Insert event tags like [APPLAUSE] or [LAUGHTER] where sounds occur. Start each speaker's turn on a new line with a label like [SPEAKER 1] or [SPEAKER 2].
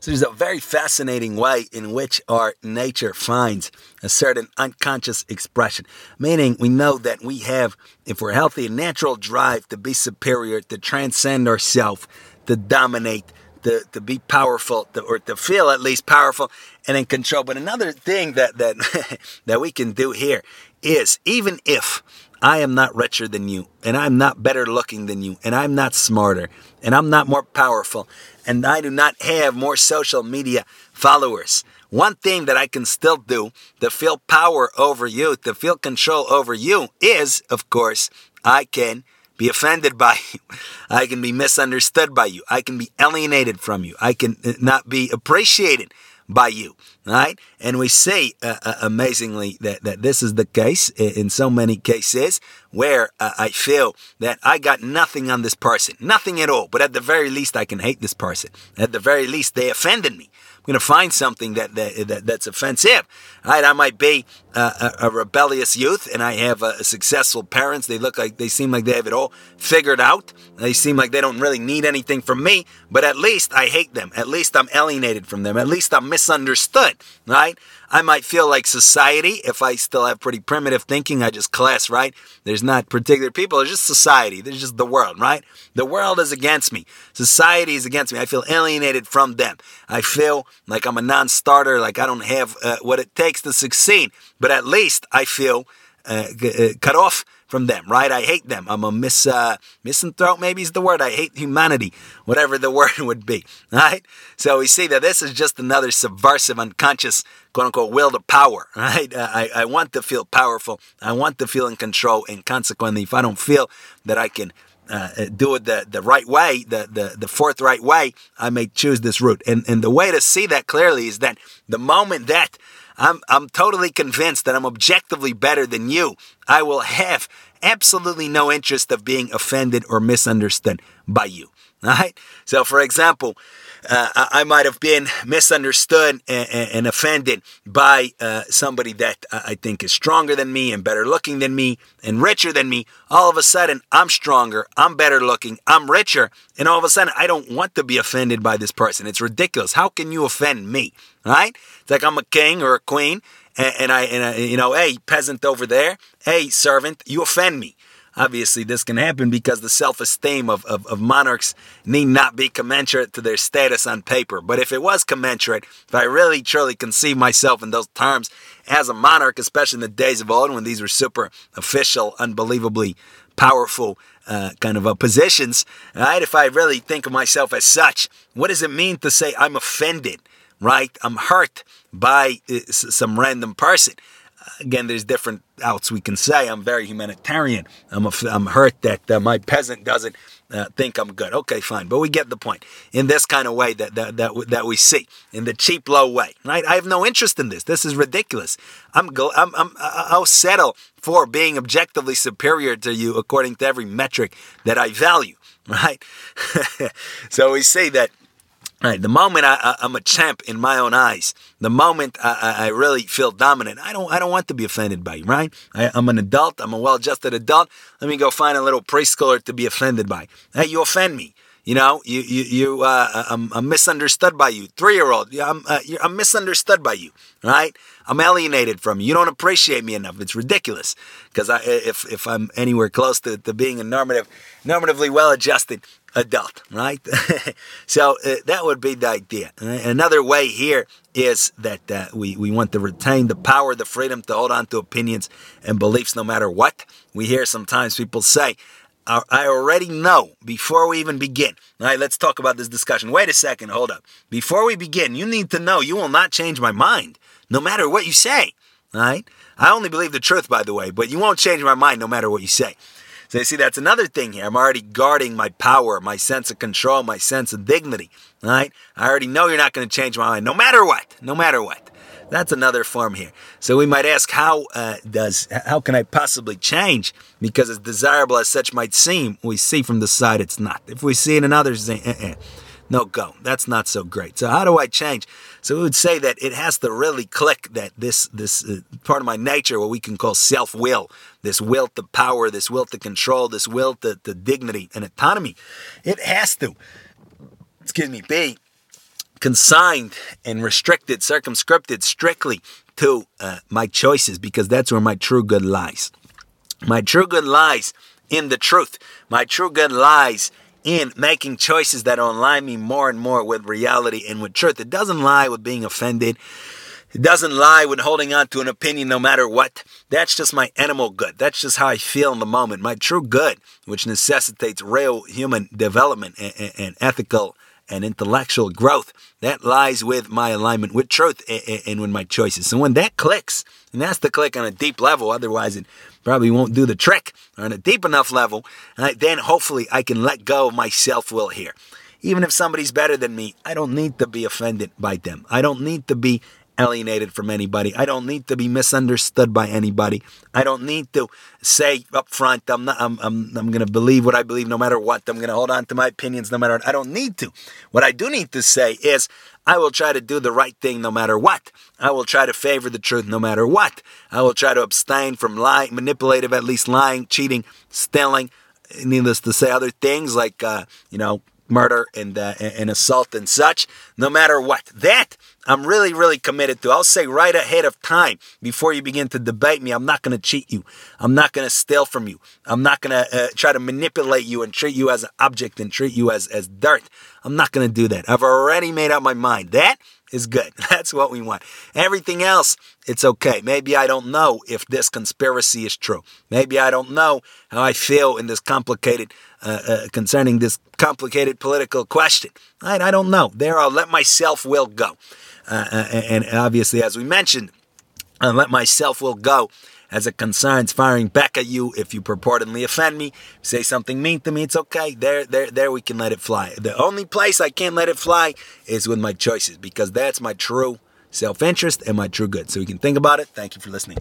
[SPEAKER 1] So there's a very fascinating way in which our nature finds a certain unconscious expression. Meaning, we know that we have, if we're healthy, a natural drive to be superior, to transcend ourselves, to dominate, to, to be powerful, to, or to feel at least powerful and in control. But another thing that that [LAUGHS] that we can do here is even if I am not richer than you, and I'm not better looking than you, and I'm not smarter, and I'm not more powerful, and I do not have more social media followers. One thing that I can still do to feel power over you, to feel control over you, is, of course, I can be offended by [LAUGHS] you. I can be misunderstood by you. I can be alienated from you. I can uh, not be appreciated by you, right? And we see uh, uh, amazingly that, that this is the case in so many cases where uh, I feel that I got nothing on this person, nothing at all, but at the very least I can hate this person. At the very least they offended me going to find something that, that, that, that's offensive. Right? I might be a, a, rebellious youth and I have uh, successful parents. They look like they seem like they have it all figured out. They seem like they don't really need anything from me, but at least I hate them. At least I'm alienated from them. At least I'm misunderstood, right? I might feel like society if I still have pretty primitive thinking. I just class, right? There's not particular people. There's just society. There's just the world, right? The world is against me. Society is against me. I feel alienated from them. I feel like I'm a non-starter, like I don't have uh, what it takes to succeed. But at least I feel uh, uh, cut off from them, right? I hate them. I'm a mis uh, misanthrope, maybe is the word. I hate humanity, whatever the [LAUGHS] word would be, right? So we see that this is just another subversive, unconscious, quote unquote, will to power, [LAUGHS] right? Uh, I, I want to feel powerful. I want to feel in control, and consequently, if I don't feel that I can uh, do it the, the right way, the, the, the forthright way, I may choose this route. And, and the way to see that clearly is that the moment that I'm, I'm totally convinced that I'm objectively better than you. I will have absolutely no interest of being offended or misunderstood by you. Right. So, for example, uh, I might have been misunderstood and, and offended by uh, somebody that I think is stronger than me and better looking than me and richer than me. All of a sudden, I'm stronger, I'm better looking, I'm richer, and all of a sudden, I don't want to be offended by this person. It's ridiculous. How can you offend me? Right? It's like I'm a king or a queen, and, and I, and I, you know, hey, peasant over there, hey, servant, you offend me. Obviously, this can happen because the self esteem of, of, of, monarchs need not be commensurate to their status on paper. But if it was commensurate, if I really truly conceive myself in those terms as a monarch, especially in the days of old when these were super official, unbelievably powerful uh, kind of uh, positions, right? If I really think of myself as such, what does it mean to say I'm offended, right? I'm hurt by uh, some random person again, there's different outs we can say. I'm very humanitarian. I'm, a, I'm hurt that uh, my peasant doesn't uh, think I'm good. Okay, fine. But we get the point. In this kind of way that, that, that, that we see, in the cheap, low way, right? I have no interest in this. This is ridiculous. I'm, go, I'm, I'm, I'll settle for being objectively superior to you according to every metric that I value, [LAUGHS] right? [LAUGHS] so we see that Right, the moment I, am a champ in my own eyes, the moment I, I, really feel dominant, I don't I don't want to be offended by right? I, am an adult, I'm a well-adjusted adult. Let me go find a little preschooler to be offended by. Hey, you offend me. You know, you you, you uh, I'm, I'm, misunderstood by you. Three year old, I'm uh, I'm misunderstood by you, right? I'm alienated from you. You don't appreciate me enough. It's ridiculous because I if if I'm anywhere close to, to being a normative, normatively well adjusted adult, right? [LAUGHS] so uh, that would be the idea. Another way here is that uh, we, we want to retain the power, the freedom to hold on to opinions and beliefs no matter what. We hear sometimes people say, I already know before we even begin. All right, let's talk about this discussion. Wait a second, hold up. Before we begin, you need to know you will not change my mind, no matter what you say. All right? I only believe the truth, by the way, but you won't change my mind no matter what you say. So you see, that's another thing here. I'm already guarding my power, my sense of control, my sense of dignity. Right? I already know you're not going to change my mind, no matter what. No matter what. That's another form here. So we might ask, how uh, does how can I possibly change? Because as desirable as such might seem, we see from the side it's not. If we see it in others, uh-uh. No go. That's not so great. So how do I change? So we would say that it has to really click that this this uh, part of my nature, what we can call self will, this will to power, this will to control, this will to, to dignity and autonomy, it has to, excuse me, be consigned and restricted, circumscribed strictly to uh, my choices because that's where my true good lies. My true good lies in the truth. My true good lies in making choices that align me more and more with reality and with truth. It doesn't lie with being offended. It doesn't lie with holding on to an opinion no matter what. That's just my animal good. That's just how I feel in the moment. My true good, which necessitates real human development and, and, and ethical and intellectual growth, that lies with my alignment with truth and, with my choices. So when that clicks, and that's the click on a deep level, otherwise it probably won't do the trick, on a deep enough level, uh, then hopefully I can let go of my self will here. Even if somebody's better than me, I don't need to be offended by them. I don't need to be alienated from anybody. I don't need to be misunderstood by anybody. I don't need to say up front, I'm not, I'm, I'm, I'm going to believe what I believe no matter what. I'm going to hold on to my opinions no matter what. I don't need to. What I do need to say is, I will try to do the right thing no matter what. I will try to favor the truth no matter what. I will try to abstain from lying, manipulative, at least lying, cheating, stealing, needless to say, other things like, uh, you know, murder and, uh, and assault and such, no matter what. That I'm really, really committed to. I'll say right ahead of time before you begin to debate me, I'm not going to cheat you. I'm not going to steal from you. I'm not going to uh, try to manipulate you and treat you as an object and treat you as, as dirt. I'm not going to do that. I've already made up my mind. That is good. [LAUGHS] That's what we want. Everything else, it's okay. Maybe I don't know if this conspiracy is true. Maybe I don't know how I feel in this complicated, uh, uh, concerning this complicated political question. I, I don't know. There, I'll let my self will go. Uh, uh and obviously, as we mentioned, I'll let my self will go as it concerns firing back at you if you purportedly offend me, say something mean to me, it's okay. There, there, there we can let it fly. The only place I can't let it fly is with my choices because that's my true self-interest and my true good. So you can think about it. Thank you for listening.